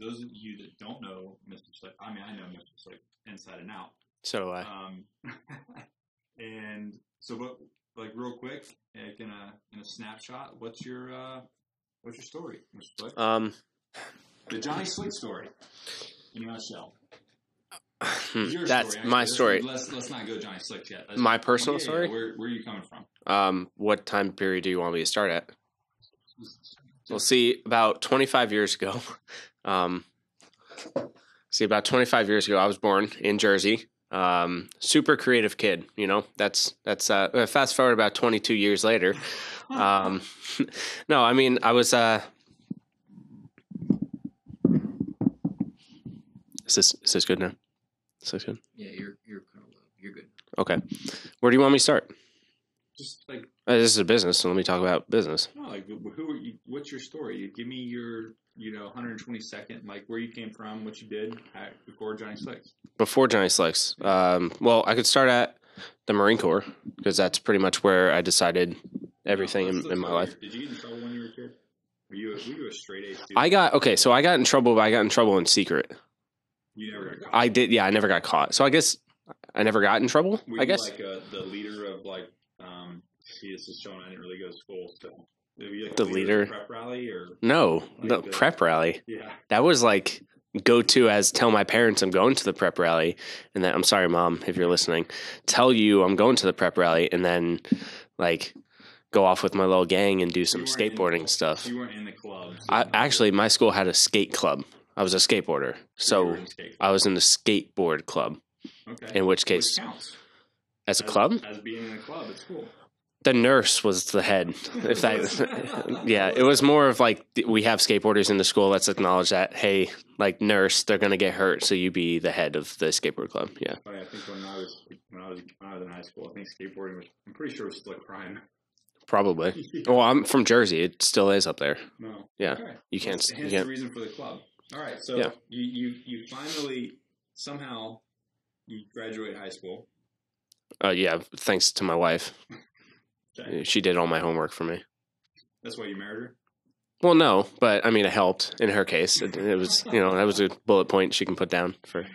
those of you that don't know Mr. Slick. I mean, I know Mr. Slick inside and out. So do I. Um, and so, but like real quick, like in a in a snapshot, what's your uh, what's your story, Mr. Slick? Um, the Johnny Slick story, in a nutshell. hmm, Your that's story, my story. Let's, let's not go Johnny Slick yet. My personal Yeah, yeah, story? Where where are you coming from? Um, what time period do you want me to start at? We'll see, about 25 years ago, um, see, about 25 years ago, I was born in Jersey. Um, super creative kid, you know. That's that's. Uh, fast forward about 22 years later. Um, no, I mean, I was. Uh, is this is this good now? Is this good? Yeah, you're you're kind of low. You're good. Okay. Where do you want me to start? Just like Uh, this is a business, so let me talk about business. no, like who? What's your story? Give me your you know 120 second like where you came from, what you did at, before Johnny Slicks. Before Johnny Slicks, um, well, I could start at the Marine Corps because that's pretty much where I decided everything Let's- in, in my life. Did you get in trouble when you were a kid? Were you a, were you a straight A student? I got okay, so I got in trouble, but I got in trouble in secret. you never got caught. I did, yeah, I never got caught. So I guess I never got in trouble. Were I guess like uh the leader of like um. See, this is showing I didn't really go to school, so. Were you like The leader? prep rally or no, Like the the- prep rally. yeah. That was like go to as tell my parents I'm going to the prep rally, and then I'm sorry, mom, if you're listening. Tell you I'm going to the prep rally, and then like go off with my little gang and do some You weren't in the skateboarding stuff. You weren't in the club. so I actually my school had a skate club. I was a skateboarder, so skate. I was in the skateboard club. okay. In which Which case, counts. as a club, As being in a club, it's cool. The nurse was the head. If that, yeah, it was more of like we have skateboarders in the school. Let's acknowledge that. Hey, like nurse, they're gonna get hurt, so you be the head of the skateboard club. Yeah, I think when I was when I was when I was in high school, I think skateboarding was. I'm pretty sure it was still a crime. probably. Well, I'm from Jersey. It still is up there. no. Yeah, Okay. you can't. Hence You the can't. reason for the club. All right. So Yeah. you you you finally somehow you graduate high school. Uh, yeah, thanks to my wife. Okay. She did all my homework for me. That's why you married her. Well, no, but I mean, it helped in her case. It, it was, you know, that was a bullet point she can put down for.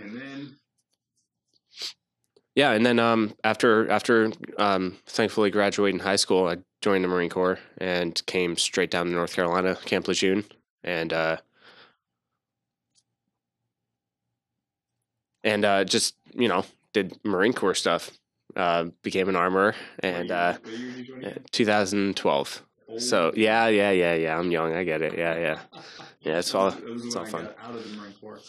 And then Yeah, and then um, after after um, thankfully graduating high school, I joined the Marine Corps and came straight down to North Carolina, Camp Lejeune, and uh, and uh, just you know did Marine Corps stuff. Uh, became an armorer, and uh, year- what year did you join? 2012. So yeah, yeah, yeah, yeah. I'm young. I get it. Yeah, yeah, yeah. It's all it's all fun. out of the Marine Corps.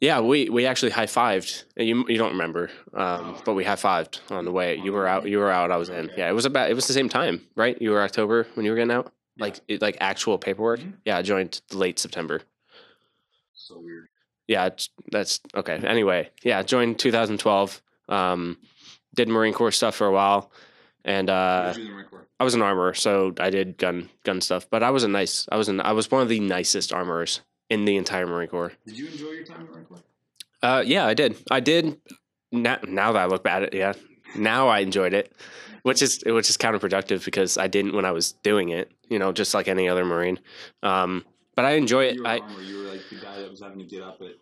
Yeah, we we actually high fived. You you don't remember, um, Oh. but we high fived on the way. You were out. You were out. I was in. Yeah, it was about. It was the same time, right? You were October when you were getting out. Like it, like actual paperwork. Mhm. Yeah, I joined late September. So weird. Yeah, it's, that's okay. Anyway, yeah, joined 2012. Um, did Marine Corps stuff for a while, and uh, did you in the Marine Corps? I was an armorer, so I did gun gun stuff. But I was a nice. I was an. I was one of the nicest armorers in the entire Marine Corps. Did you enjoy your time in the Marine Corps? Uh, yeah, I did. I did. Now, now that I look back at it, yeah, now I enjoyed it, which is which is counterproductive because I didn't when I was doing it. You know, just like any other Marine. Um, but I enjoy it. You were I armor. You were like the guy that was having to get up at.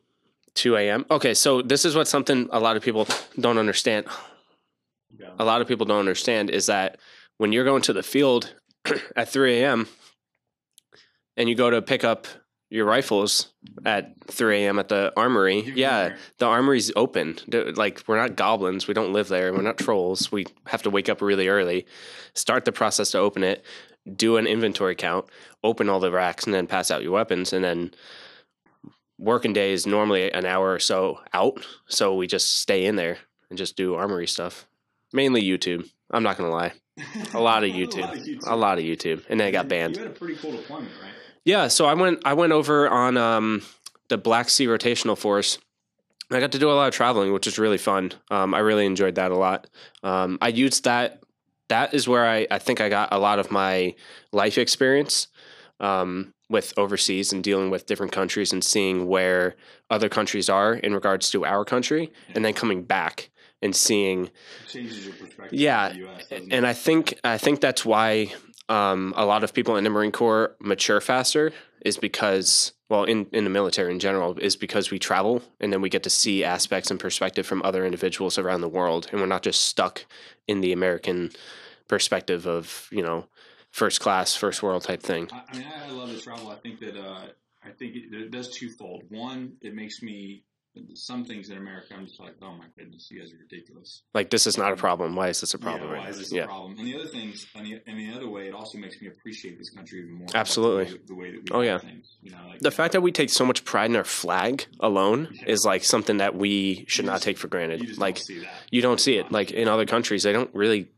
two a.m. Okay, so this is what something a lot of people don't understand. Yeah. A lot of people don't understand is that when you're going to the field at three a.m. and you go to pick up your rifles at 3 a.m. at the armory. Been yeah, there. the armory's open. Like we're not goblins. We don't live there. We're not trolls. We have to wake up really early, start the process to open it, do an inventory count, open all the racks, and then pass out your weapons. And then working day is normally an hour or so out, so we just stay in there and just do armory stuff. Mainly YouTube. I'm not gonna lie. A lot of YouTube. A lot of YouTube, and then it got banned. You had a pretty cool deployment, right? Yeah, so I went I went over on um, the Black Sea Rotational Force. I got to do a lot of traveling, which was really fun. Um, I really enjoyed that a lot. Um, I used that. That is where I, I think I got a lot of my life experience. um, with overseas and dealing with different countries and seeing where other countries are in regards to our country, and then coming back and seeing It changes your perspective. Yeah, the US, and? I think I think that's why um, a lot of people in the Marine Corps mature faster is because well in, in the military in general is because we travel and then we get to see aspects and perspective from other individuals around the world and we're not just stuck in the American perspective of you know first class first world type thing. I, I mean, I, I love to travel. I think that uh, I think it, it does twofold. One, it makes me some things in America. I'm just like, oh my goodness, you guys are ridiculous. Like this is not a problem. Why is this a problem? Yeah, right why is this yeah. a problem? And the other things, and the, and the other way, it also makes me appreciate this country even more. Absolutely. The, way that we Oh, yeah. things. You know, like The fact that we take so much pride in our flag alone Yeah. is like something that we should You not take for you granted. just Like don't see that. you don't see it. Like in other countries, they don't really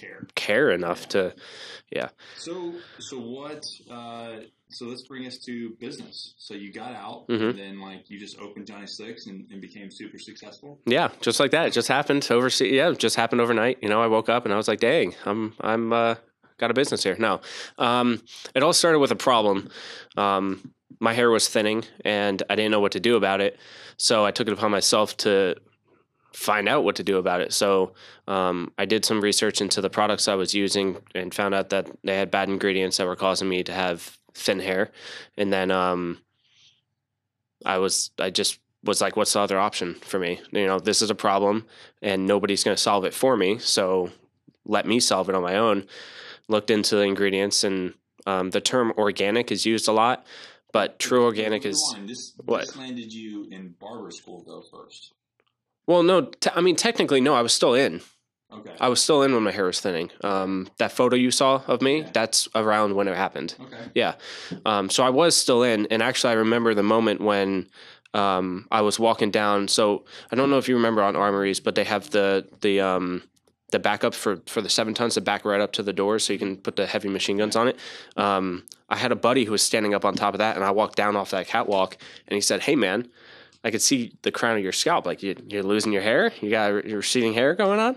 care. care enough to. Yeah. So, so what? Uh, so let's bring us to business. So you got out, Mhm. and then like you just opened Johnny Slicks and, and became super successful. Yeah, just like that. It just happened overseas. Yeah, just happened overnight. You know, I woke up and I was like, "Dang, I'm I'm uh, got a business here." No, um, it all started with a problem. Um, my hair was thinning, and I didn't know what to do about it. So I took it upon myself to find out what to do about it. So um, I did some research into the products I was using and found out that they had bad ingredients that were causing me to have thin hair. And then um, I was I just was like, what's the other option for me? You know, this is a problem and nobody's going to solve it for me. So let me solve it on my own. Looked into the ingredients and um, the term organic is used a lot, but true organic is. This, what? this landed you in barber school though first. Well, no, te- I mean technically no, I was still in. Okay. I was still in when my hair was thinning. Um, that photo you saw of me, Yeah. that's around when it happened. okay. Yeah. Um, so I was still in, and actually, I remember the moment when um, I was walking down. So I don't know if you remember on armories, but they have the the um, the backup for for the seven tons to back right up to the door, so you can put the heavy machine guns on it. Um, I had a buddy who was standing up on top of that, and I walked down off that catwalk, and he said, "Hey, man." I could see the crown of your scalp, like you, you're losing your hair. You got your receding hair going on,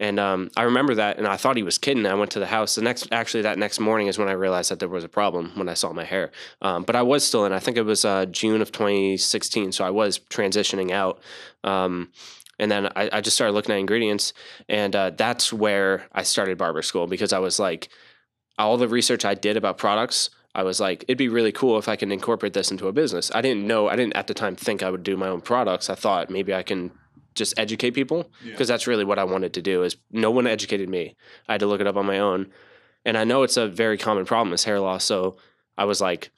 and um, I remember that, and I thought he was kidding. I went to the house. The next, actually, that next morning is when I realized that there was a problem when I saw my hair. Um, but I was still in. I think it was uh, June of 2016, so I was transitioning out. Um, and then I, I just started looking at ingredients, and uh, that's where I started barber school because I was like, all the research I did about products, I was like, it'd be really cool if I can incorporate this into a business. I didn't know, I didn't at the time think I would do my own products. I thought maybe I can just educate people Yeah. because that's really what I wanted to do. Is no one educated me. I had to look it up on my own, and I know it's a very common problem is hair loss. So I was like,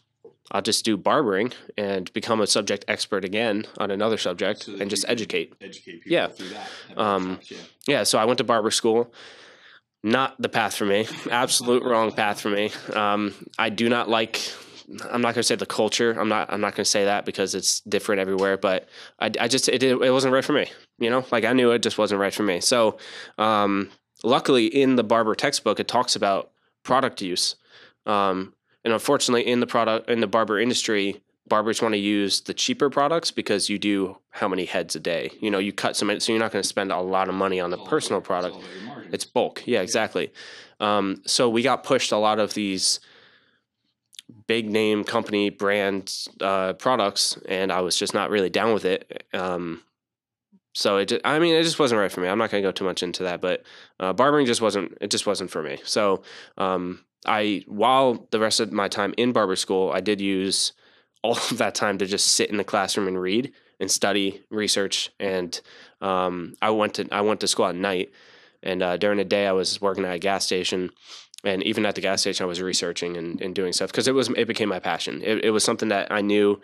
I'll just do barbering and become a subject expert again on another subject So and just educate. Educate people Yeah. through that. Um, yeah. Yeah, so I went to barber school. Not the path for me. Absolute wrong path for me. Um, I do not like. I'm not going to say the culture. I'm not. I'm not going to say that because it's different everywhere. But I, I just it, it wasn't right for me. You know, like I knew it just wasn't right for me. So, um, luckily, in the barber textbook, it talks about product use. Um, and unfortunately, in the product in the barber industry, barbers want to use the cheaper products because you do how many heads a day. You know, you cut some, so you're not going to spend a lot of money on the It's personal product. all about your margins. It's bulk. Yeah, exactly. Um, so we got pushed a lot of these big name company brand uh, products, and I was just not really down with it. Um, so it, just, I mean, it just wasn't right for me. I'm not going to go too much into that, but uh, barbering just wasn't. It just wasn't for me. So um, I, while the rest of my time in barber school, I did use all of that time to just sit in the classroom and read and study, research, and um, I went to I went to school at night, and uh, during the day I was working at a gas station, and even at the gas station I was researching and, and doing stuff because it was it became my passion. It, it was something that I knew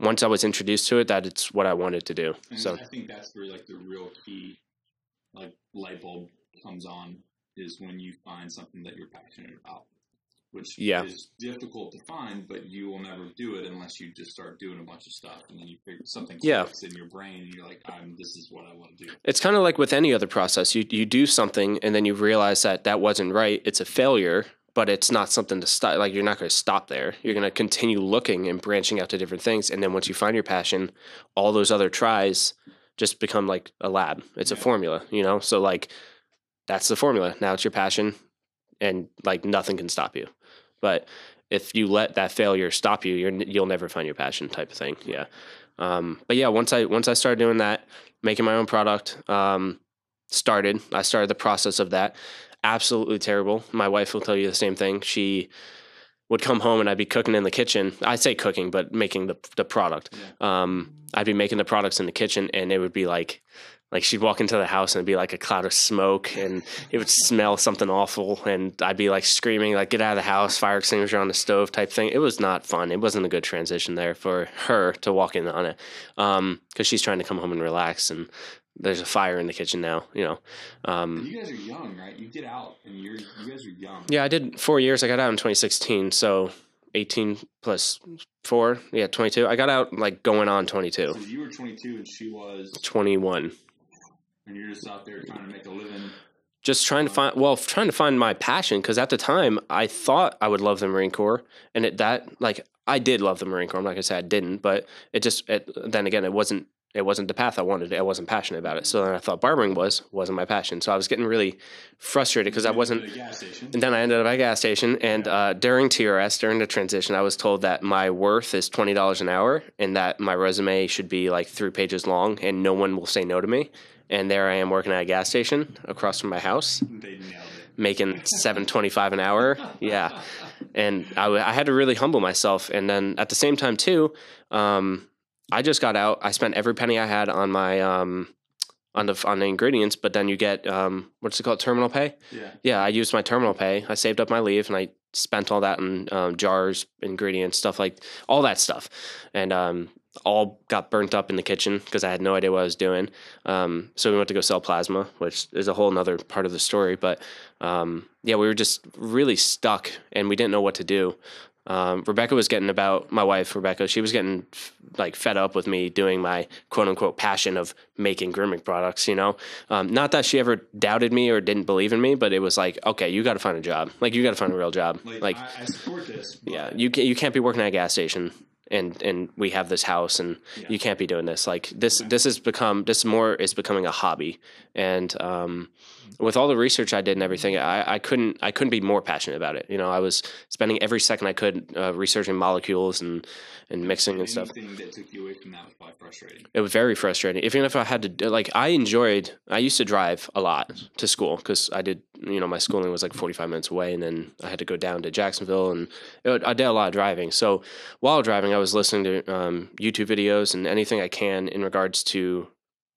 once I was introduced to it that it's what I wanted to do. And So I think that's where like the real key, like light bulb comes on, is when you find something that you're passionate about, which Yeah. is difficult to find, but you will never do it unless you just start doing a bunch of stuff, and then you figure something Yeah. clicks in your brain, and you're like, "I'm this is what I want to do." It's kind of like with any other process. You you do something and then you realize that that wasn't right. It's a failure, but it's not something to stop. Like you're not going to stop there. You're going to continue looking and branching out to different things. And then once you find your passion, all those other tries just become like a lab. It's a formula, you know. So like that's the formula. Now it's your passion, and like nothing can stop you. But if you let that failure stop you, you're you'll never find your passion type of thing. Yeah. Um, but yeah, once I once I started doing that, making my own product, um, started. I started the process of that. Absolutely terrible. My wife will tell you the same thing. She would come home and I'd be cooking in the kitchen. I say cooking, but making the the product. Um, I'd be making the products in the kitchen, and it would be like like she'd walk into the house and it'd be like a cloud of smoke and it would smell something awful and I'd be like screaming like get out of the house fire extinguisher on the stove type thing. It was not fun. It wasn't a good transition there for her to walk in on it because um, she's trying to come home and relax and there's a fire in the kitchen now you know um, you guys are young right? You get out and you're you guys are young. Yeah I did four years. I got out in 2016 so 18 plus four? Yeah 22 I got out like going on 22 so you were 22 and she was 21 and you're just out there trying to make a living. Just trying to find well trying to find my passion because at the time i thought i would love the marine corps and it, that like i did love the marine corps. I'm not to say i didn't but it just it, then again it wasn't it wasn't the path i wanted. I wasn't passionate about it. So then i thought barbering was wasn't my passion. So i was getting really frustrated because i wasn't and then i ended up at a gas station and uh, during trs during the transition i was told that my worth is $20 an hour and that my resume should be like three pages long and no one will say no to me and there I am working at a gas station across from my house, making seven twenty five an hour. Yeah, and I, I, had to really humble myself. And then at the same time too, um, I just got out. I spent every penny I had on my um, on the on the ingredients, but then you get um, what's it called, terminal pay? Yeah, yeah. I used my terminal pay. I saved up my leave, and I spent all that in um, jars, ingredients, stuff like all that stuff, and um, all got burnt up in the kitchen because I had no idea what I was doing. Um, so we went to go sell plasma, which is a whole other part of the story. But um, yeah, we were just really stuck and we didn't know what to do. Um, Rebecca was getting about my wife, Rebecca. She was getting like fed up with me doing my quote unquote passion of making grooming products. You know, um, not that she ever doubted me or didn't believe in me, but it was like, okay, you got to find a job. Like you got to find a real job. Like, like I, I support this. Yeah, you can, you can't be working at a gas station and and we have this house and yeah. you can't be doing this like this this has become this more is becoming a hobby and um, with all the research I did and everything I, I couldn't I couldn't be more passionate about it. You know I was spending every second I could uh, researching molecules and and mixing and stuff. That took you away from that was probably frustrating. It was very frustrating. Even if I had to like I enjoyed I used to drive a lot to school because I did you know my schooling was like 45 minutes away and then I had to go down to Jacksonville and it, I did a lot of driving. So while driving I was listening to um, YouTube videos and anything I can in regards to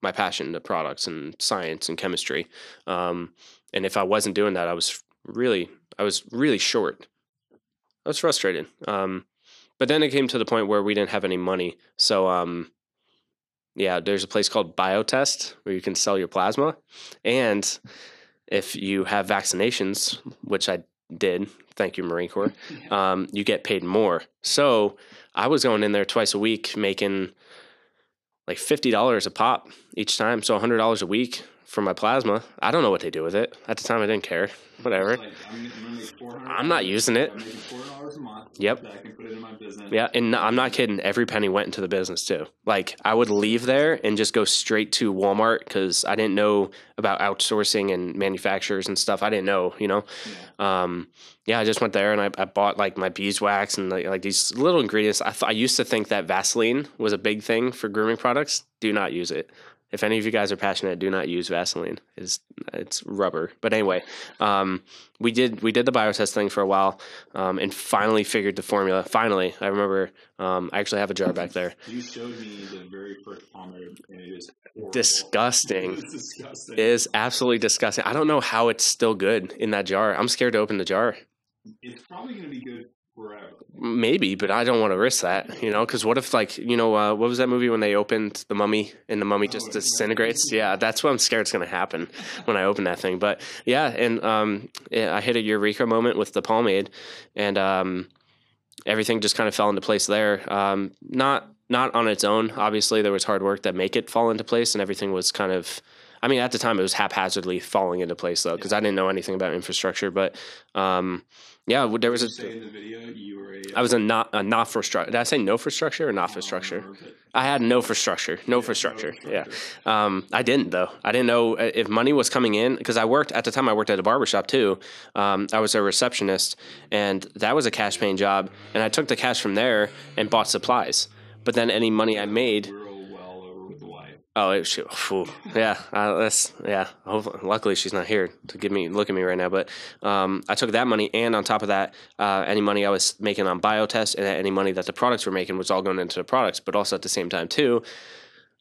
my passion, to products and science and chemistry. Um, and if I wasn't doing that, I was really, I was really short. I was frustrated. Um, but then it came to the point where we didn't have any money. So, um, yeah, there's a place called Biotest where you can sell your plasma. And if you have vaccinations, which I did, thank you, Marine Corps, um, you get paid more. So I was going in there twice a week making like fifty dollars a pop each time, so hundred dollars a week for my plasma. I don't know what they do with it. At the time, I didn't care. Whatever. Like, I'm, I'm, not using it. Yep. Yeah, and I'm not kidding. Every penny went into the business too. Like I would leave there and just go straight to Walmart because I didn't know about outsourcing and manufacturers and stuff. I didn't know, you know. Yeah. Um, yeah, I just went there and I, I bought like my beeswax and like, like these little ingredients. I, th- I used to think that Vaseline was a big thing for grooming products. Do not use it if any of you guys are passionate, do not use Vaseline. It's it's rubber. But anyway, um, we did we did the biotest thing for a while, um, and finally figured the formula. Finally, I remember. Um, I actually have a jar back there. You showed me the very first pomade, and it is disgusting. It is disgusting. It is absolutely disgusting. I don't know how it's still good in that jar. I'm scared to open the jar. It's probably going to be good forever. Maybe, but I don't want to risk that, you know, because what if, like, you know, uh, what was that movie when they opened the mummy and the mummy just oh, disintegrates? Yeah, that's what I'm scared is going to happen when I open that thing. But yeah, and um, I hit a eureka moment with the pomade, and um, everything just kind of fell into place there. Um, not not on its own. Obviously, there was hard work that make it fall into place, and everything was kind of I mean, at the time it was haphazardly falling into place though, because I didn't know anything about infrastructure. But um, yeah, there was a. say in the video you were a. I was a not a not for structure. Did I say no for structure or not for structure? I had no for structure, no for structure. Yeah, um, I didn't though. I didn't know uh, if money was coming in because I worked at the time. I worked at a barber shop too. Um, I was a receptionist, and that was a cash paying job. And I took the cash from there and bought supplies. But then any money I made, Real well over with the wife. Oh, it, phew, yeah, uh, that's yeah. Hopefully, luckily, she's not here to give me look at me right now. But um, I took that money, and on top of that, uh, any money I was making on biotest and any money that the products were making was all going into the products. But also at the same time too,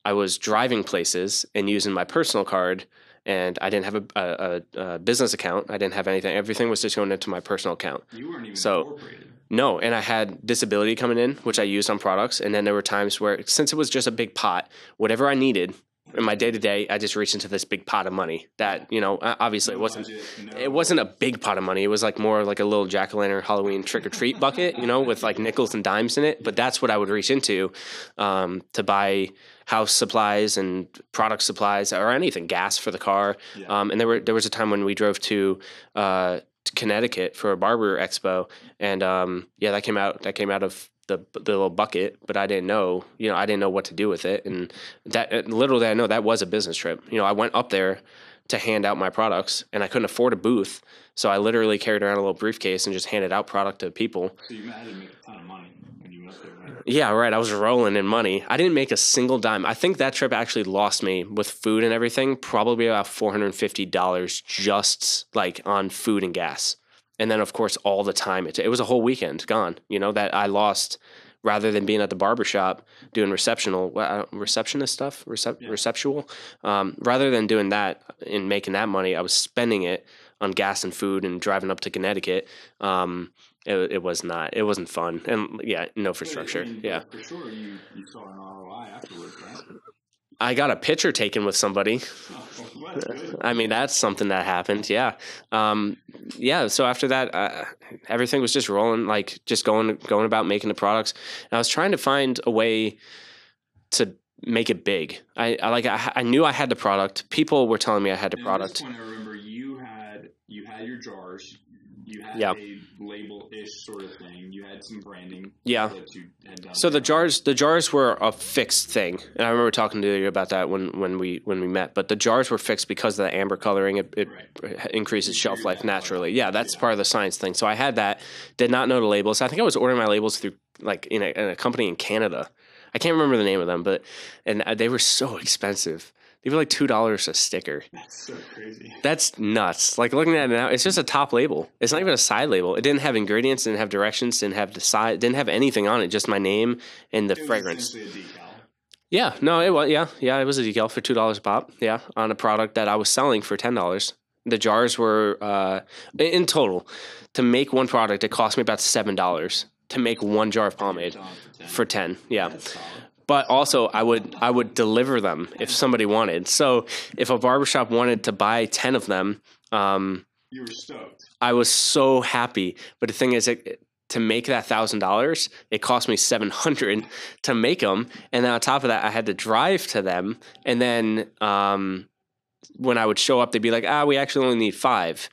I was driving places and using my personal card. And I didn't have a, a, a, a business account. I didn't have anything. Everything was just going into my personal account. You weren't even So- incorporated. No, and I had disability coming in, which I used on products. And then there were times where, since it was just a big pot, whatever I needed in my day to day, I just reached into this big pot of money. That you know, obviously it wasn't. budget, no- It wasn't a big pot of money. It was like more like a little jack o' lantern Halloween trick or treat bucket, you know, with like nickels and dimes in it. But that's what I would reach into um, to buy house supplies and product supplies or anything, gas for the car. Yeah. Um, and there were there was a time when we drove to, uh, to Connecticut for a barber expo, and um, yeah, that came out that came out of the the little bucket, but I didn't know, you know, I didn't know what to do with it, and that literally I know that was a business trip. You know, I went up there to hand out my products, and I couldn't afford a booth, so I literally carried around a little briefcase and just handed out product to people. So you had to make a ton of money when you went there, right? Yeah, right. I was rolling in money. I didn't make a single dime. I think that trip actually lost me with food and everything, probably about four hundred and fifty dollars just like on food and gas. And then of course all the time it, it was a whole weekend gone, you know, that I lost rather than being at the barber shop doing receptional what, I don't- receptionist stuff, recep, Yeah. receptual. Um, rather than doing that and making that money, I was spending it on gas and food and driving up to Connecticut. Um, it, it was not. It wasn't fun, and yeah, no infrastructure. Yeah, For sure, you, you saw an ROI afterwards, right? I got a picture taken with somebody. Oh, well, that's good. I mean, that's something that happened. Yeah, um, yeah. So after that, uh, everything was just rolling, like just going going about making the products. And I was trying to find a way to make it big. I, I like. I, I knew I had the product. People were telling me I had the And product. At this point, I remember you had you had your jars. You had Yeah. a label-ish sort of thing. You had some branding. Yeah. That you had done. So the jars, the jars were a fixed thing, and I remember talking to you about that when, when we when we met. But the jars were fixed because of the amber coloring. It, it increases shelf life naturally. Yeah, that's Yeah. part of the science thing. So I had that. Did not know the labels. I think I was ordering my labels through like in a, in a company in Canada. I can't remember the name of them, but and uh, they were so expensive. They were like two dollars a sticker. That's so crazy. That's nuts. Like looking at it now, it's just a top label. It's not even a side label. It didn't have ingredients, didn't have directions, didn't have the side, didn't have anything on it. Just my name and the fragrance. Yeah, no, it was. Yeah, yeah, it was a decal for two dollars a pop. Yeah, on a product that I was selling for ten dollars. The jars were uh, in- total to make one product. It cost me about seven dollars to make one jar of pomade for 10. for ten. Yeah. But also I would I would deliver them if somebody wanted. So if a barbershop wanted to buy ten of them, um, You were stoked. I was so happy. But the thing is, it, to make that thousand dollars, it cost me seven hundred to make them, and then on top of that, I had to drive to them, and then um, when I would show up, they'd be like, "Ah, we actually only need five.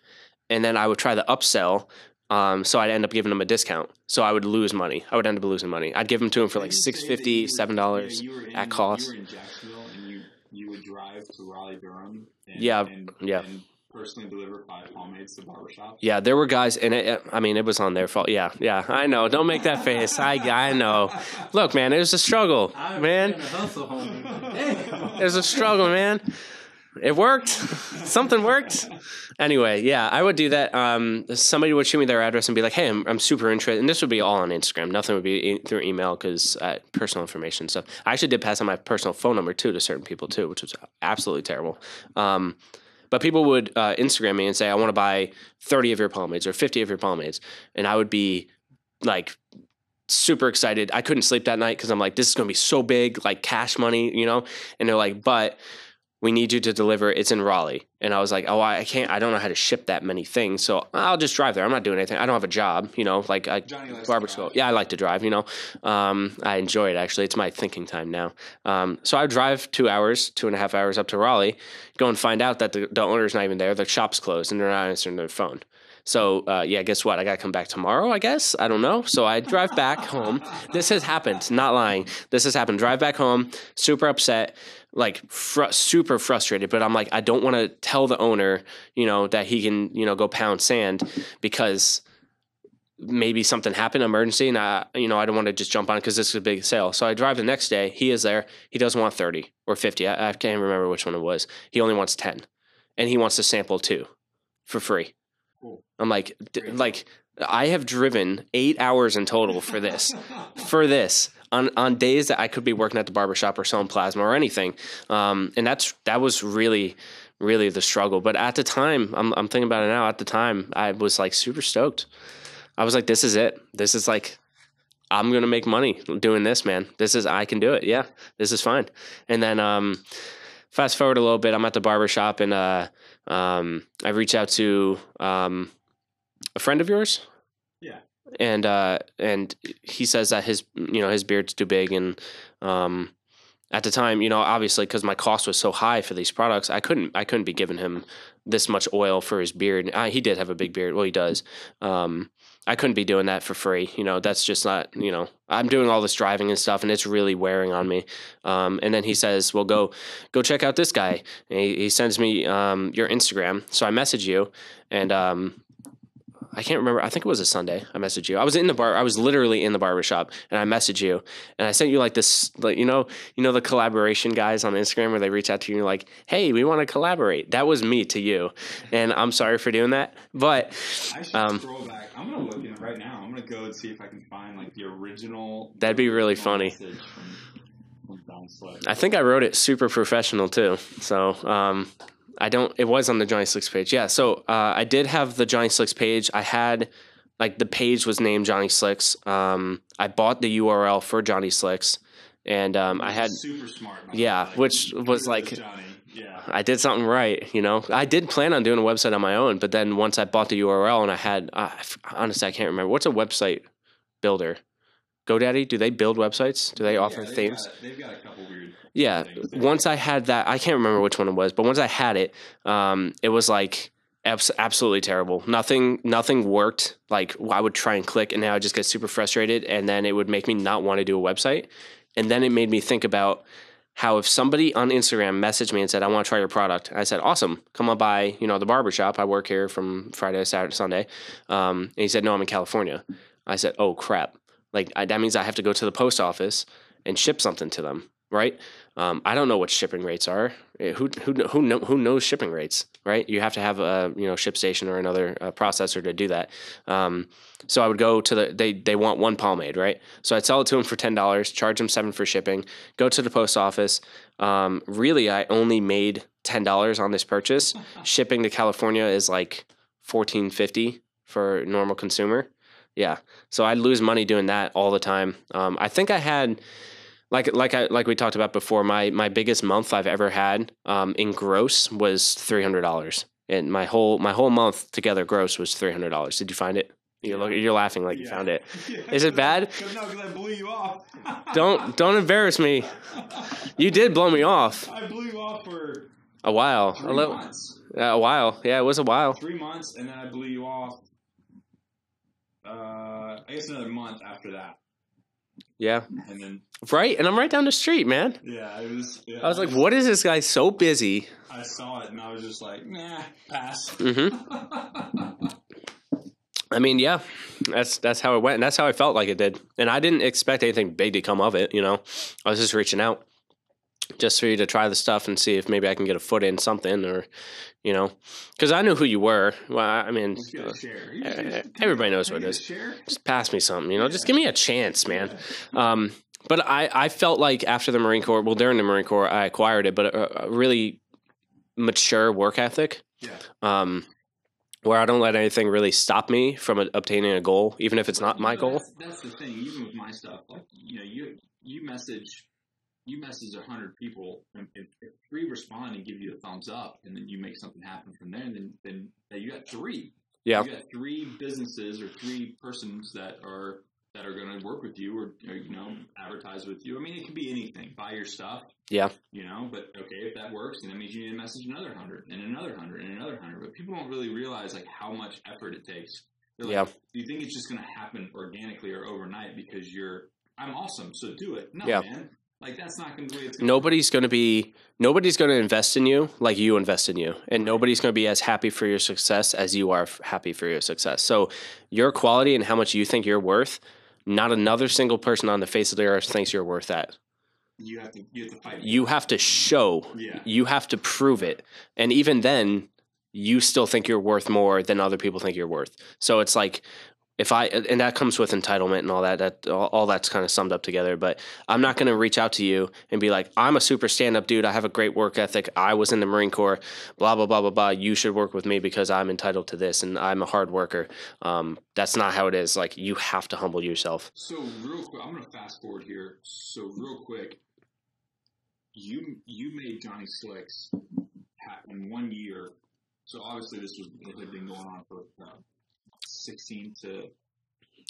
and then I would try the upsell. Um, so I'd end up giving them a discount. So I would lose money. I would end up losing money. I'd give them to them for like six fifty, seven dollars yeah, you were in- at cost. You were in Jacksonville, and you you would drive to Raleigh, Durham. And, Yeah, and, yeah. and personally deliver five pomades to barbershops. Yeah, there were guys, and it, I mean, it was on their fault. Yeah, yeah, I know. Don't make that face. I, I know. Look, man, it was a struggle, man. hustle, homie. It was a struggle, man. It worked. Something worked. Anyway, yeah, I would do that. Um, somebody would shoot me their address and be like, "Hey, I'm, I'm super interested." And this would be all on Instagram. Nothing would be through email because uh, personal information stuff. I actually did pass on my personal phone number too to certain people too, which was absolutely terrible. Um, but people would uh, Instagram me and say, "I want to buy 30 of your pomades or 50 of your pomades," and I would be like super excited. I couldn't sleep that night because I'm like, "This is going to be so big, like cash money," you know. And they're like, "But." We need you to deliver. It's in Raleigh. And I was like, oh, I can't, I don't know how to ship that many things. So I'll just drive there. I'm not doing anything. I don't have a job, you know, like I, Johnny likes to barber school. Yeah, I like to drive, you know. Um, I enjoy it actually. It's my thinking time now. Um, so I drive two hours, two and a half hours up to Raleigh, go and find out that the, the owner's not even there. The shop's closed and they're not answering their phone. So uh, yeah, guess what? I got to come back tomorrow. I guess I don't know. So I drive back home. This has happened. Not lying. This has happened. Drive back home, super upset, like fr- super frustrated. But I'm like, I don't want to tell the owner, you know, that he can, you know, go pound sand because maybe something happened, emergency, and I, you know, I don't want to just jump on because this is a big sale. So I drive the next day. He is there. He doesn't want thirty or fifty. I, I can't remember which one it was. He only wants ten, and he wants to sample two for free. I'm like, d- like I have driven eight hours in total for this, for this on on days that I could be working at the barbershop or selling plasma or anything. Um, and that's that was really, really the struggle. But at the time, I'm I'm thinking about it now. At the time, I was like super stoked. I was like, this is it. This is like. I'm gonna make money doing this, man. This is I can do it. Yeah, this is fine. And then um, fast forward a little bit, I'm at the barber shop and uh, um, I reached out to um, a friend of yours. Yeah. And uh, and he says that his you know his beard's too big and um, at the time you know obviously because my cost was so high for these products I couldn't I couldn't be giving him this much oil for his beard. Uh, he did have a big beard. Well, he does. Um, I couldn't be doing that for free. You know, that's just not, you know, I'm doing all this driving and stuff and it's really wearing on me. Um, and then he says, well, go, go check out this guy. He, he sends me, um, your Instagram. So I message you and, um, I can't remember. I think it was a Sunday. I messaged you. I was in the bar. I was literally in the barber shop, and I messaged you, and I sent you like this, like you know, you know the collaboration guys on Instagram where they reach out to you and you're like, "Hey, we want to collaborate." That was me to you, and I'm sorry for doing that, but I should Um, scroll back. I'm gonna look in it right now. I'm gonna go and see if I can find like the original. That'd be really funny. From, from I think I wrote it super professional too. So um, I don't. It was on the Johnny Slicks page. Yeah. So uh, I did have the Johnny Slicks page. I had like the page was named Johnny Slicks. Um, I bought the URL for Johnny Slicks, and um, I had super smart. Yeah, way. which was like- Johnny. Yeah. I did something right. You know, I did plan on doing a website on my own, but then once I bought the URL and I had, uh, honestly, I can't remember what's a website builder. GoDaddy? Do they build websites? Do they offer Yeah, they've themes? Got, they've got a couple weird. Yeah. Once I had that, I can't remember which one it was, but once I had it, um, it was like absolutely terrible. Nothing, nothing worked. Like I would try and click, and now I just get super frustrated, and then it would make me not want to do a website. And then it made me think about how if somebody on Instagram messaged me and said, "I want to try your product," I said, "Awesome, come on by." You know, the barbershop. I work here from Friday, to Saturday, Sunday. Um, and he said, "No, I'm in California." I said, "Oh crap! Like I, that means I have to go to the post office and ship something to them, right?" Um, I don't know what shipping rates are. Eh, Who who who know, who knows shipping rates, right? You have to have a you know ShipStation or another uh, processor to do that. Um, so I would go to the they they want one pomade, right? So I'd sell it to them for ten dollars, charge them seven for shipping. Go to the post office. Um, really, I only made ten dollars on this purchase. Shipping to California is like fourteen fifty for a normal consumer. Yeah, so I'd lose money doing that all the time. Um, I think I had like like I like we talked about before. My my biggest month I've ever had um, in gross was three hundred dollars, and my whole my whole month together gross was three hundred dollars. Did you find it? You're look, you're laughing like you found it. Yeah. Is it bad? No, because I blew you off. Don't don't embarrass me. You did blow me off I blew you off for a while, a little, months. a while. Yeah, it was a while. Three months, and then I blew you off. Uh, I guess another month after that, Yeah, and then right. And I'm right down the street, man. yeah, it was. Yeah, I was like, what is this guy so busy? I saw it, and I was just like, nah, pass. Mm-hmm. I mean, yeah, that's that's how it went, and that's how I felt like it did. And I didn't expect anything big to come of it. You know, I was just reaching out, just for you to try the stuff and see if maybe I can get a foot in something, or you know, because I knew who you were. Well, I mean, Let's get a share. You uh, should- everybody knows what it is. Just pass me something. You know, just give me a chance, man. Um, but I, I felt like after the Marine Corps, well, during the Marine Corps, I acquired it, but a, a really mature work ethic. Yeah. Um, where I don't let anything really stop me from a, obtaining a goal, even if it's not my goal. That's, that's the thing. Even with my stuff, like you know, you you message you message a hundred people, and if, if three respond and give you a thumbs up, and then you make something happen from there, and then then you got three. Yeah. You got three businesses or three persons that are that are going to work with you or, or, you know advertise with you. I mean, it could be anything. Buy your stuff. Yeah. You know, but okay, if that works, then that means you need to message another hundred and another hundred and another hundred. But people don't really realize like how much effort it takes. Like, Yeah. Do you think it's just going to happen organically or overnight because you're I'm awesome, so do it? No, Yeah. man. Like that's not going to be the way it's going Nobody's going to be nobody's going to invest in you like you invest in you, and nobody's going to be as happy for your success as you are f- happy for your success. So your quality and how much you think you're worth, not another single person on the face of the earth thinks you're worth that. You have to you have to fight. You have to show, Yeah. you have to prove it, and even then, you still think you're worth more than other people think you're worth. So it's like if I and that comes with entitlement and all that. That all, all that's kind of summed up together. But I'm not going to reach out to you and be like, I'm a super stand up dude. I have a great work ethic. I was in the Marine Corps. Blah blah blah blah blah. You should work with me because I'm entitled to this and I'm a hard worker. Um, that's not how it is. Like you have to humble yourself. So real quick, I'm going to fast forward here. So real quick, you you made Johnny Slicks in one year. So obviously this was it had been going on for uh, 16 to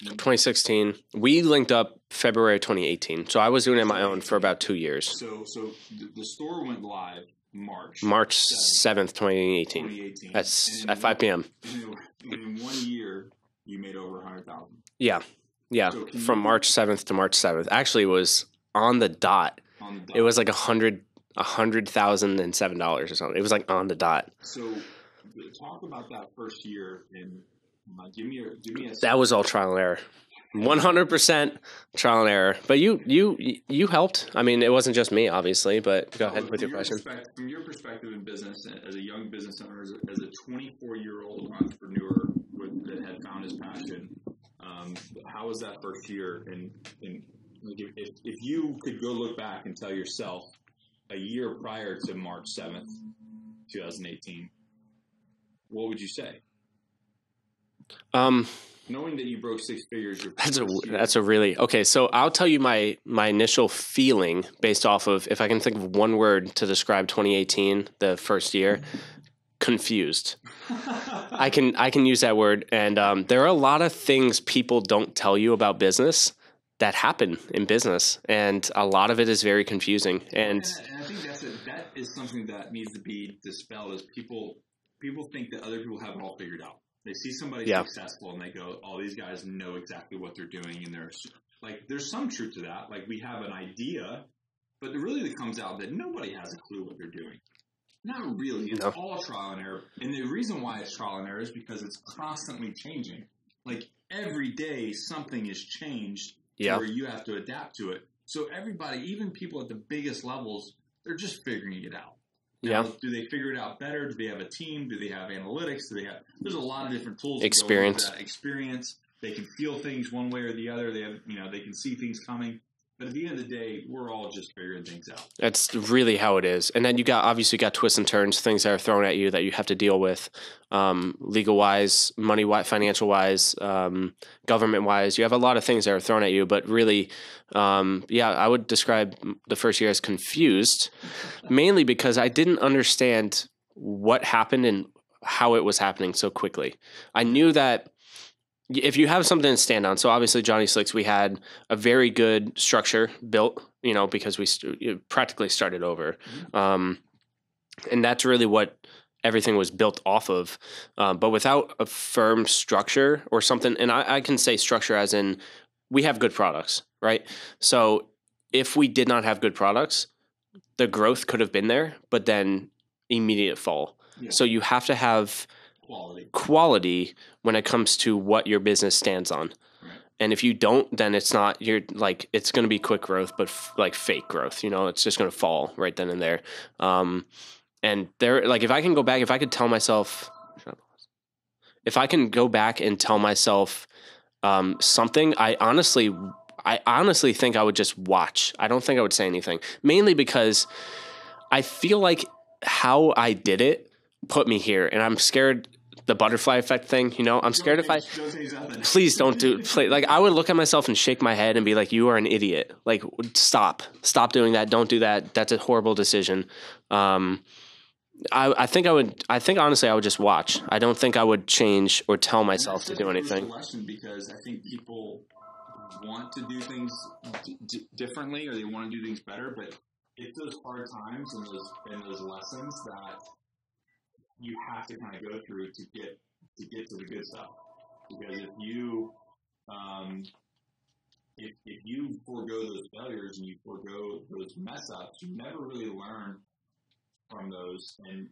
2016. We linked up February 2018. So I was doing it on my own for about two years. so so the, the store went live March March 7th, 2018. 2018. That's at 5 p.m. in- one year, you made over 100,000. Yeah. Yeah. So From you- March 7th to March 7th. Actually, it was on the dot. on the dot. It was like a hundred, a hundred thousand and seven dollars or something. It was like on the dot. So talk about that first year and uh, give me a give me a That was all trial and error. One hundred percent trial and error. But you, you, you helped. I mean, it wasn't just me, obviously. But go ahead with from your question. from your perspective in business, as a young business owner, as a, as a 24 year old entrepreneur with, that had found his passion, um, how was that first year? And, and like if, if, if you could go look back and tell yourself a year prior to March 7th, 2018, what would you say? Um, Knowing that you broke six figures, That's a that's a really okay. So I'll tell you my my initial feeling based off of if I can think of one word to describe 2018, the first year, confused. I can I can use that word, and um, there are a lot of things people don't tell you about business that happen in business, and a lot of it is very confusing. And And, and I think that's a, that is something that needs to be dispelled. Is people people think that other people have it all figured out. They see somebody Yeah. successful and they go, "Oh, these guys know exactly what they're doing," and there's like there's some truth to that. Like we have an idea, but it really it comes out that nobody has a clue what they're doing. Not really. It's No. all trial and error. And the reason why it's trial and error is because it's constantly changing. Like every day, something is changed yeah, where you have to adapt to it. So everybody, even people at the biggest levels, they're just figuring it out. Yeah, do they figure it out better? Do they have a team? Do they have analytics? Do they have? There's a lot of different tools. that go into Experience. Experience. They can feel things one way or the other. They have, you know, they can see things coming. But at the end of the day, we're all just figuring things out. that's really how it is. And then you got obviously you got twists and turns, things that are thrown at you that you have to deal with, um, legal wise, money wise, financial wise, um, government wise. You have a lot of things that are thrown at you. But really, um, yeah, I would describe the first year as confused, mainly because I didn't understand what happened and how it was happening so quickly. I knew that if you have something to stand on, so obviously Johnny Slicks, we had a very good structure built, you know, because we st- practically started over, um, and that's really what everything was built off of. Um, but without a firm structure or something, and I, I can say structure as in we have good products, right? So if we did not have good products, the growth could have been there, but then immediate fall. Yeah. So you have to have Quality. quality when it comes to what your business stands on. Right. And if you don't, then it's not you're like it's going to be quick growth, but f- like fake growth. You know, it's just going to fall right then and there. Um, and there, like, if I can go back, if I could tell myself, if I can go back and tell myself um, something, I honestly, I honestly think I would just watch. I don't think I would say anything, mainly because I feel like how I did it put me here, and I'm scared the butterfly effect thing. You know, I'm scared if I Don't change nothing. please don't do play like I would look at myself and shake my head and be like, "You are an idiot! Like, stop, stop doing that. Don't do that. That's a horrible decision." Um, I, I think I would. I think honestly, I would just watch. I don't think I would change or tell myself to do such a crucial anything. Lesson because I think people want to do things d- differently or they want to do things better, but it's those hard times and those and those lessons that you have to kind of go through to get to get to the good stuff. Because if you um, if, if you forego those failures and you forego those mess ups, you never really learn from those, and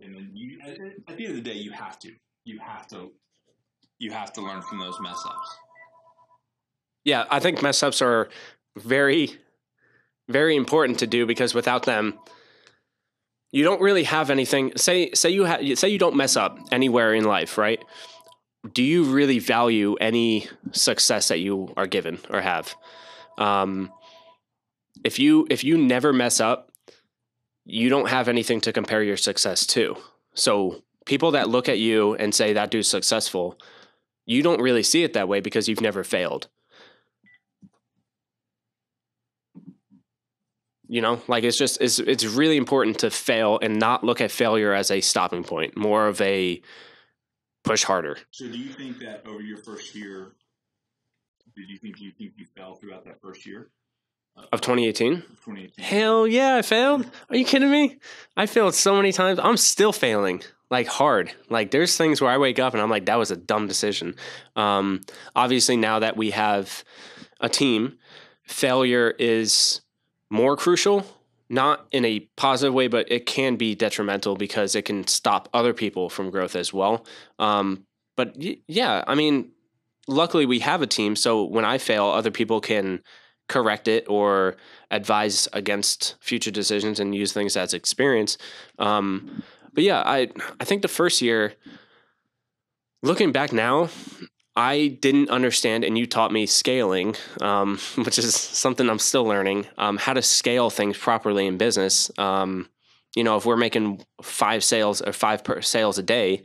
and then you at, at the end of the day, you have to you have to you have to learn from those mess ups. Yeah, I think mess ups are very, very important to do because without them, you don't really have anything. Say, say you ha- say you don't mess up anywhere in life, right? Do you really value any success that you are given or have? Um, if you if you never mess up, you don't have anything to compare your success to. So people that look at you and say that dude's successful, you don't really see it that way because you've never failed. You know like it's just it's it's really important to fail and not look at failure as a stopping point more of a push harder. So, do you think that over your first year, did you think you think you fell throughout that first year? Of 2018 of 2018? hell yeah i failed. Are you kidding me? I failed so many times. I'm still failing like hard. Like there's things where i wake up and i'm like that was a dumb decision. Um obviously now that we have a team failure is more crucial not in a positive way but it can be detrimental because it can stop other people from growth as well um but y- yeah i mean luckily we have a team so when i fail other people can correct it or advise against future decisions and use things as experience. Um, but yeah, I I think the first year, looking back now, I didn't understand, and you taught me scaling, um, which is something I'm still learning. Um, how to scale things properly in business. Um, you know, if we're making five sales or five per sales a day,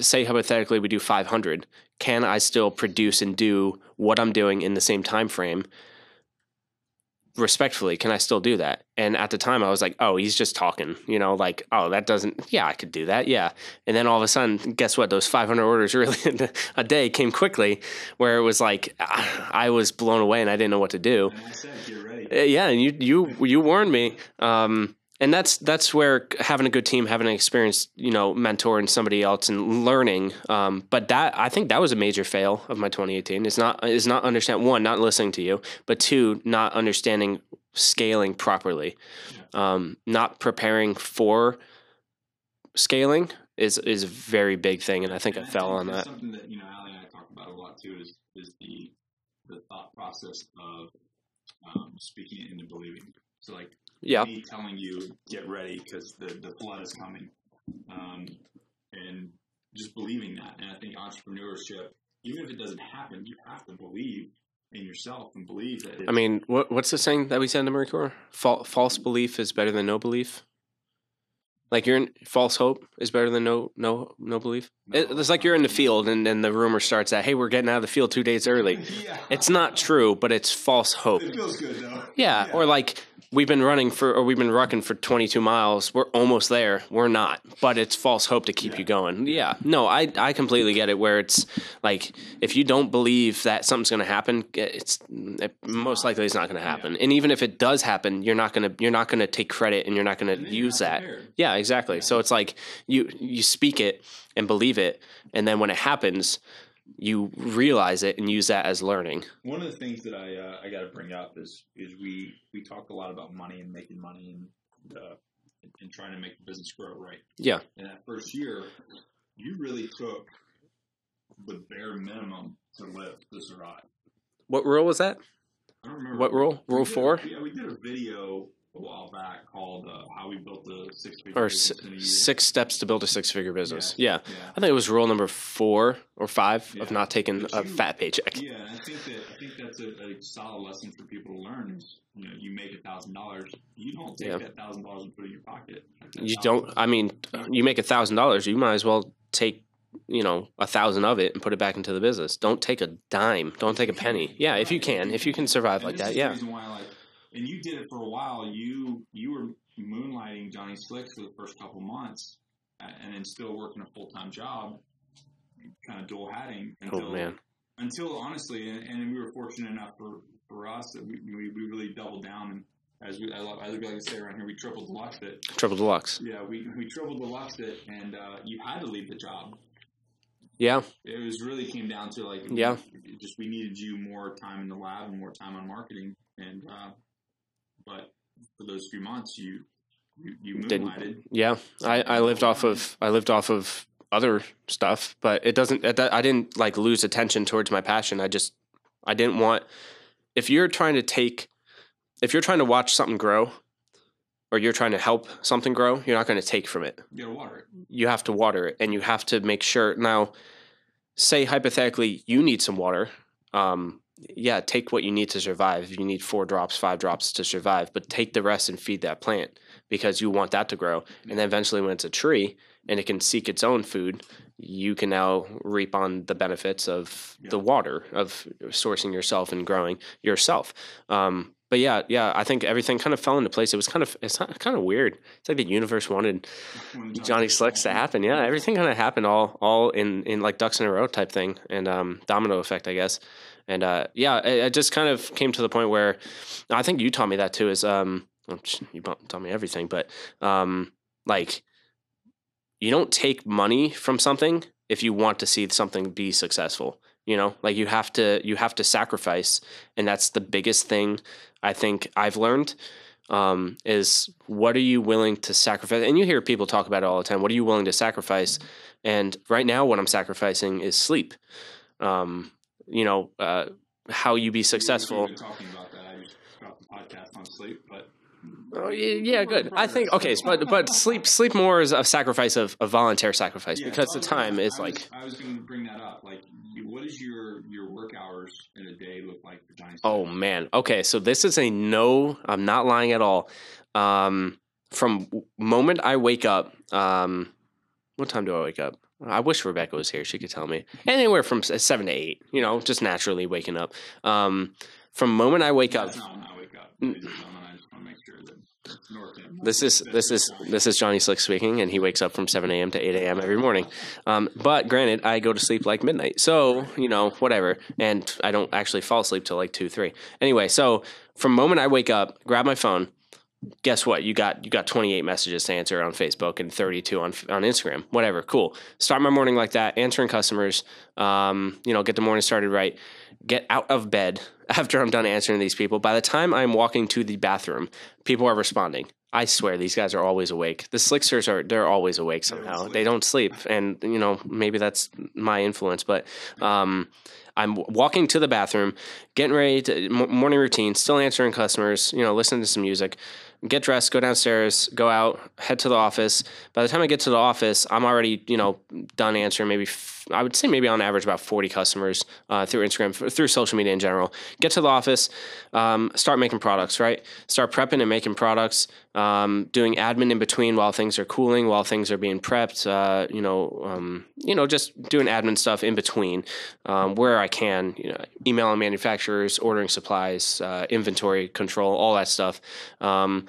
say hypothetically we do 500, can I still produce and do what I'm doing in the same time frame? Respectfully can i still do that? And at the time i was like oh he's just talking you know like oh that doesn't yeah i could do that yeah. And then all of a sudden guess what? Those 500 orders really a day came quickly where it was like i was blown away and i didn't know what to do. Said. Uh, yeah and you you you warned me. Um and that's that's where having a good team having an experienced you know mentor and somebody else and learning um but that i think that was a major fail of my 2018 it's not is not understand one not listening to you but two not understanding scaling properly. Um not preparing for scaling is is a very big thing and i think i And fell on that. Something that you know, Ali and I talk about a lot too is is the the thought process of um, speaking it into believing. So like yeah. me telling you get ready because the the flood is coming, um, and just believing that. And I think entrepreneurship, even if it doesn't happen, you have to believe in yourself and believe that. I mean what what's the saying that we said in the marine corps Fal- false belief is better than no belief? Like you're in false hope is better than no no no belief? It, it's like you're in the field and then the rumor starts that hey we're getting out of the field two days early. Yeah, it's not true but it's false hope. It feels good though. yeah, or like we've been running for or we've been rucking for 22 miles. We're almost there. We're not but it's false hope to keep you going. Yeah. No i i completely get it where it's like if you don't believe that something's going to happen it's it, most likely it's not going to happen. And even if it does happen you're not going to you're not going to take credit and you're not going to use that. prepared. yeah exactly. So it's like you you speak it and believe it and then when it happens you realize it and use that as learning. One of the things that I uh, I got to bring up is is we we talk a lot about money and making money and uh, and trying to make the business grow right. yeah. And that first year, you really took the bare minimum to live to survive. what rule was that? I don't remember. What rule? Rule a- four? yeah, we did a video a while back called uh, "How We Built the Six Figure or Business s- in a Year." six steps to build a six figure business. Yeah. Yeah. I think it was rule number four or five of not taking But a fat paycheck. Yeah, I think that I think that's a, a solid lesson for people to learn. Is you know, you make a thousand dollars, you don't take Yeah. that thousand dollars and put it in your pocket. You don't, I mean, you make a thousand dollars, you might as well take you know a thousand of it and put it back into the business. Don't take a dime. Don't take a penny. Yeah, if you can, if you can survive And like that. that, is the yeah. Reason why, like, and you did it for a while. You you were moonlighting Johnny Slicks for the first couple months, uh, and then still working a full time job, kind of dual hatting until Oh man, until honestly, and, and we were fortunate enough for, for us that we, we, we really doubled down and as we I, love, I like to say around here, we tripled the luck that triple deluxe. yeah we, we tripled the luck that and uh, you had to leave the job. Yeah, It was really came down to like Yeah. just we needed you more time in the lab and more time on marketing and uh, but for those few months you you, you Didn't- moonlighted. yeah. I I lived off of I lived off of other stuff, but it doesn't. I didn't like lose attention towards my passion. I just I didn't want. If you're trying to take, if you're trying to watch something grow, or you're trying to help something grow, you're not going to take from it. You gotta water it. you have to water it and you have to make sure now say hypothetically you need some water um, yeah take what you need to survive. You need four drops five drops to survive but take the rest and feed that plant because you want that to grow. And then eventually when it's a tree and it can seek its own food you can now reap on the benefits of the water of sourcing yourself and growing yourself. Um, but yeah yeah i think everything kind of fell into place. It was kind of it's not, kind of weird. It's like the universe wanted Johnny Slicks to happen. Yeah, everything kind of happened all all in in like ducks in a row type thing, and um, domino effect, I guess. And uh, yeah, it, it just kind of came to the point where I think you taught me that too. Is um, you taught me everything, but um, like you don't take money from something if you want to see something be successful. You know, like you have to you have to sacrifice, and that's the biggest thing I think I've learned um, is what are you willing to sacrifice? And you hear people talk about it all the time. What are you willing to sacrifice? And right now, what I'm sacrificing is sleep. Um, you know, uh, how you be successful. Talking about that. I just dropped the podcast on sleep, but Oh, yeah, good. I think okay, but but sleep sleep more is a sacrifice of a volunteer sacrifice Yeah, because so the I was- time is I was- like I was going to bring that up. Like, what is your your work hours in a day look like for Johnny? Oh Slicks? man. Okay, so this is a no. I'm not lying at all. Um, from moment I wake up, um, what time do I wake up? I wish Rebecca was here. She could tell me. Anywhere from seven to eight. You know, just naturally waking up. Um, from moment I wake up. That's not when I wake up. Ladies and gentlemen. I just want to make sure that it's north end. This is this is this is Johnny Slick speaking, and he wakes up from seven a.m. to eight a.m. every morning. Um, but granted, I go to sleep like midnight, so you know whatever, and I don't actually fall asleep till like two, three. Anyway, so from moment I wake up, grab my phone. Guess what? You got you got twenty eight messages to answer on Facebook and thirty two on on Instagram. Whatever, cool. Start my morning like that, answering customers. Um, you know, get the morning started right. Get out of bed after I'm done answering these people. By the time I'm walking to the bathroom, people are responding. I swear these guys are always awake. The Slicksters are they're always awake somehow. They don't sleep, and you know maybe that's my influence, but um, I'm walking to the bathroom, getting ready to m- morning routine, still answering customers. You know, listening to some music. Get dressed, go downstairs, go out, head to the office. By the time I get to the office, I'm already you know done answering. Maybe I would say maybe on average about 40 customers uh, through Instagram, through social media in general. Get to the office, um, start making products, right? Start prepping and making products, um, doing admin in between while things are cooling, while things are being prepped. Uh, you know, um, you know, just doing admin stuff in between um, where I can. You know, emailing manufacturers, ordering supplies, uh, inventory control, all that stuff. Um,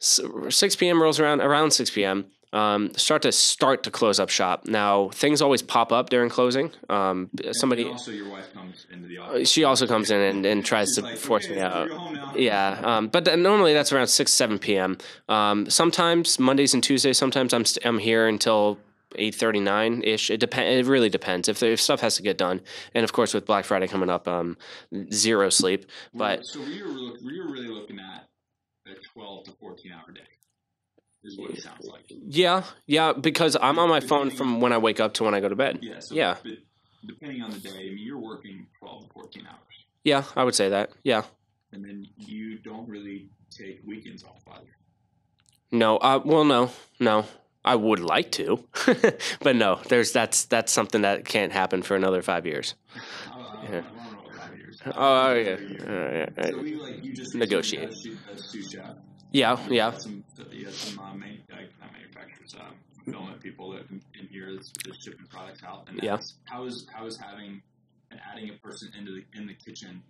s- 6 p.m. rolls around around 6 p.m. Um, start to start to close up shop. Now things always pop up during closing. Um, And- somebody also, your wife comes into the office. she also comes in and, and tries to like, force okay, me out. You're home now. Yeah, um, but then normally that's around six seven p.m. Um, sometimes Mondays and Tuesdays. Sometimes I'm st- I'm here until eight thirty nine ish. It depend. It really depends if, there, if stuff has to get done. And of course, with Black Friday coming up, um, zero sleep. But so we were look, we were really looking at a 12 to 14 hour day. Is what it sounds like. yeah, yeah, because I'm on my phone from when I wake up to when I go to bed. Yeah. So Yeah. Depending on the day, I mean, you're working 12 to 14 hours, Yeah, I would say that. Yeah. and then you don't really take weekends off either. No, uh, well, no, no. I would like to, but no. There's that's that's something that can't happen for another five years. Uh, Yeah. don't know five years. Oh, yeah, year. Uh, yeah. So we like you just Negotiate. recently got a sous- a sous chef. Yeah, yeah. some you had some uh, main, uh, not manufacturers, uh, fulfillment people that in, here is, is shipping products out. And Yeah. how is how is having and adding a person into the in the kitchen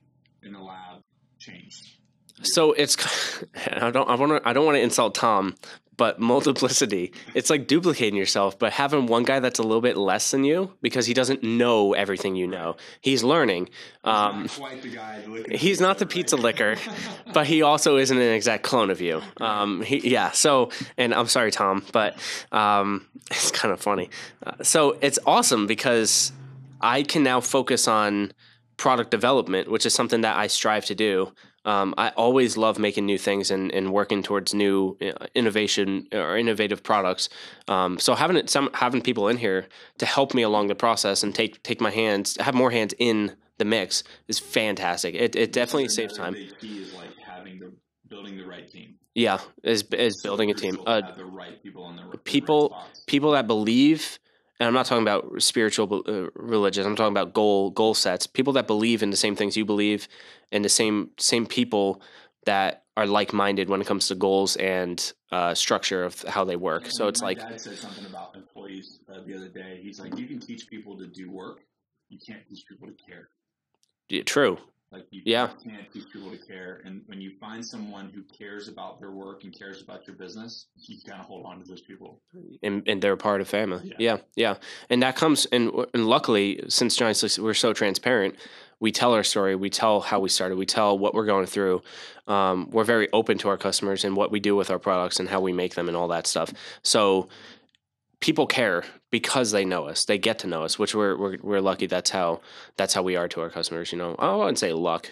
in the lab changed? So it's I don't I want to I don't want to insult Tom, but multiplicity. It's like duplicating yourself, but having one guy that's a little bit less than you because he doesn't know everything you know. He's learning. Um, quite the guy. he's not the pizza licker, but he also isn't an exact clone of you. Um, he, yeah. So, and I'm sorry, Tom, but um, it's kind of funny. Uh, so it's awesome because I can now focus on product development, which is something that I strive to do. Um, I always love making new things and, and working towards new uh, innovation or innovative products. Um, so having it, some having people in here to help me along the process and take take my hands, have more hands in the mix is fantastic. It it definitely saves time. Big key is like having the building the right team. Yeah, is is building a team. Uh, the right people r- the people- Right people that believe and i'm not talking about spiritual uh, religious i'm talking about goal goal sets people that believe in the same things you believe and the same same people that are like-minded when it comes to goals and uh, structure of how they work so it's like dad said something about employees uh, the other day. He's like, you can teach people to do work, you can't teach people to care. yeah, true Like you Yeah. can't teach people to care. And when you find someone who cares about their work and cares about your business, you gotta hold on to those people. and, and they're a part of family. Yeah. Yeah. yeah, and that comes and and luckily since Johnny Slicks, we're so transparent. We tell our story. We tell how we started. We tell what we're going through. Um, we're very open to our customers and what we do with our products and how we make them and all that stuff. So people care because they know us. They get to know us, which we're we're, we're lucky. That's how that's how we are to our customers. You know, I wouldn't say luck.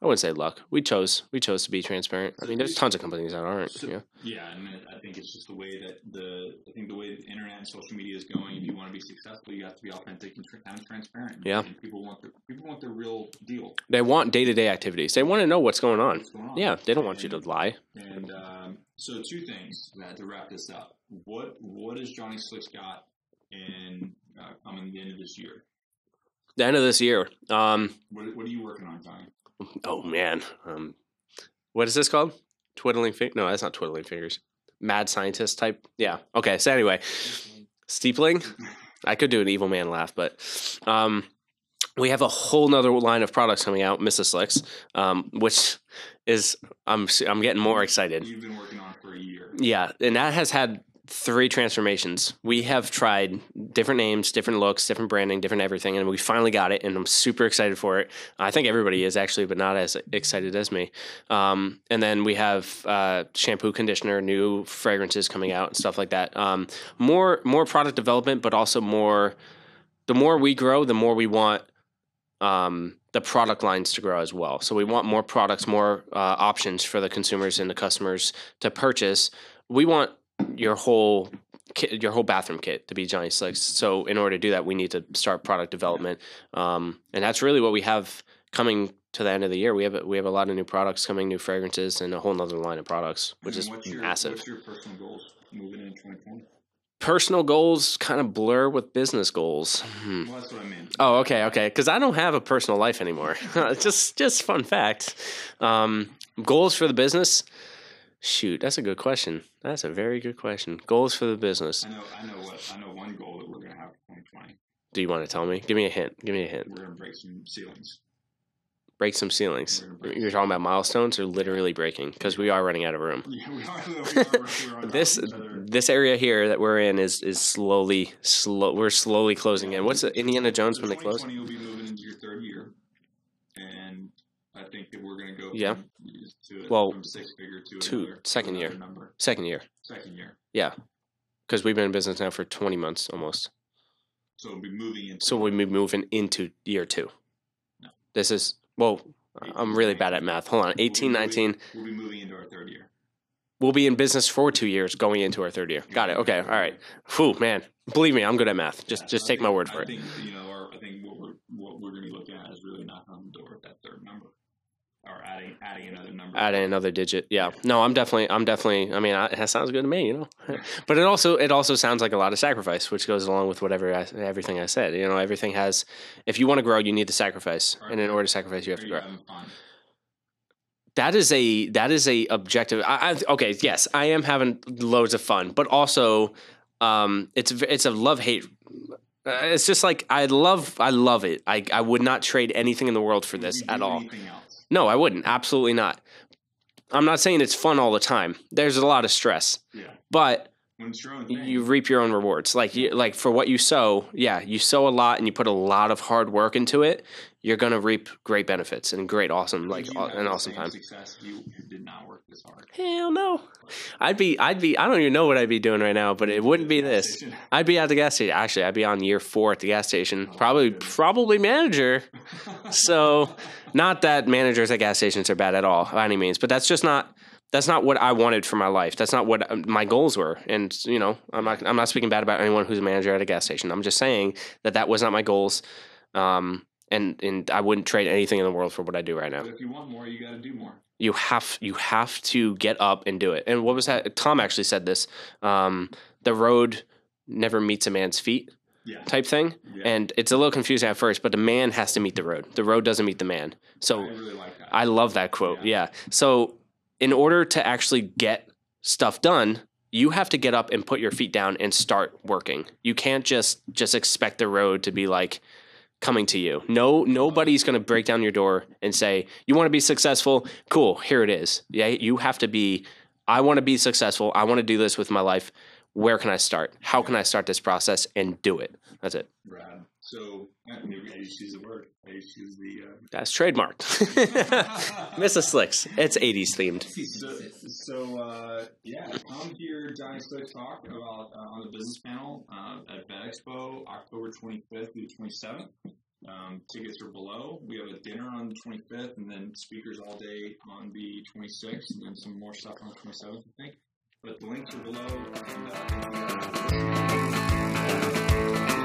I wouldn't say luck. We chose we chose to be transparent. I mean, there's tons of companies that aren't. So- yeah. Yeah, and I think it's just the way that the I think the way the internet and social media is going. If you want to be successful, you have to be authentic and tr- kind of transparent. Yeah. and people want the people want the real deal. They want day to day activities. They want to know what's going on. What's going on? Yeah, they don't want you to lie. And um, so, two things that to wrap this up. What what has Johnny Slicks got in uh, coming the end of this year? The end of this year. Um, What, what are you working on, Johnny? Oh man. Um, what is this called? Twiddling fingers? No, that's not twiddling fingers. Mad scientist type. Yeah. Okay. So anyway, steepling. I could do an evil man laugh, but um, we have a whole nother line of products coming out, Mrs. Slicks, um, which is I'm I'm getting more excited. You've been working on for a year. Yeah, and that has had three transformations. We have tried different names, different looks, different branding, different everything, and we finally got it, and I'm super excited for it. I think everybody is actually, but not as excited as me. Um, and then we have uh, shampoo, conditioner, new fragrances coming out, and stuff like that. Um, more more product development, but also more. The more we grow, the more we want um, the product lines to grow as well. So we want more products, more uh, options for the consumers and the customers to purchase. We want your whole kit, your whole bathroom kit to be Johnny Slicks. So in order to do that, we need to start product development, um, and that's really what we have coming to the end of the year. We have a, we have a lot of new products coming, new fragrances, and a whole nother line of products, which is your, massive. What's your personal goals moving into 2020? Personal goals kind of blur with business goals. Hmm. Well, that's what I mean. Oh, okay, okay. Because I don't have a personal life anymore. just, just fun fact. Um, goals for the business. Shoot, that's a good question. That's a very good question. Goals for the business. I know, I know what, I know one goal that we're gonna have for 2020. Do you want to tell me? Give me a hint. Give me a hint. We're gonna break some ceilings. Break some ceilings. Break You're talking about milestones or literally breaking because we are running out of room. Yeah, we are. We are, we're This of each other. this area here that we're in is is slowly slow. We're slowly closing in. What's the Indiana Jones when they close? 2020 will be moving into your third year, and I think that we're going to go Yeah. from, to Well, from six figure to, to another, second year. number. Second year. Second year, Yeah, because we've been in business now for 20 months almost. so we'll be moving into. So we'll be moving into year two. No. This is well. I'm really bad at math. Hold on. We'll be 18, moving- 19. We'll be moving into our third year. We'll be in business for two years, going into our third year. Got it. Okay. All right. Whew, man. Believe me, I'm good at math. Just Yeah, just I take my think- word I for it. think you know, our, I think what we're going to be looking at is really knocking on the door at that third number, or adding adding another number. Adding another digit. Yeah. No, I'm definitely. I'm definitely. I mean, I, that sounds good to me. You know. but it also it also sounds like a lot of sacrifice, which goes along with whatever I, everything I said. You know, everything has. If you want to grow, you need to sacrifice, and in order to sacrifice, you have to grow. that is a that is a objective I, I okay yes i am having loads of fun but also um, it's it's a love hate. Uh, it's just like I love I love it. I I would not trade anything in the world for this at all. Else? No, I wouldn't. Absolutely not. I'm not saying it's fun all the time. There's a lot of stress, Yeah. but When it's your own thing. you reap your own rewards. Like you, like for what you sow, yeah, you sow a lot and you put a lot of hard work into it. You're gonna reap great benefits and great, awesome, like you aw- have an awesome time. Success you did not work. Hell no. I'd be, I'd be, I don't even know what I'd be doing right now, but it wouldn't be this. I'd be at the gas station. Actually, I'd be on year four at the gas station. Probably, probably manager. So, not that managers at gas stations are bad at all by any means, but that's just not. That's not what I wanted for my life. That's not what um, my goals were. And you know, I'm not. I'm not speaking bad about anyone who's a manager at a gas station. I'm just saying that that was not my goals. Um, and and I wouldn't trade anything in the world for what I do right now But if you want more, you got to do more. You have you have to get up and do it. And what was that? Tom actually said this. Um, the road never meets a man's feet Yeah. type thing. yeah. And it's a little confusing at first, but the man has to meet the road. The road doesn't meet the man. I So really like that. I love that quote. Yeah. Yeah. So in order to actually get stuff done, you have to get up and put your feet down and start working. You can't just just expect the road to be like coming to you. No nobody's going to break down your door and say, "You want to be successful? Cool, here it is." Yeah, you have to be I want to be successful. I want to do this with my life. Where can I start? How can I start this process and do it? That's it. Rad. So I just use the word. I just use the. Uh, That's trademarked. Mrs. Slicks. It's 80s themed. So, so uh, yeah, come hear Johnny Slick talk about uh, on the business panel uh, at Vet Expo, October 25th through the 27th. Um, tickets are below. We have a dinner on the 25th, and then speakers all day on the 26th, and then some more stuff on the 27th, I think. But the links are below. And, uh,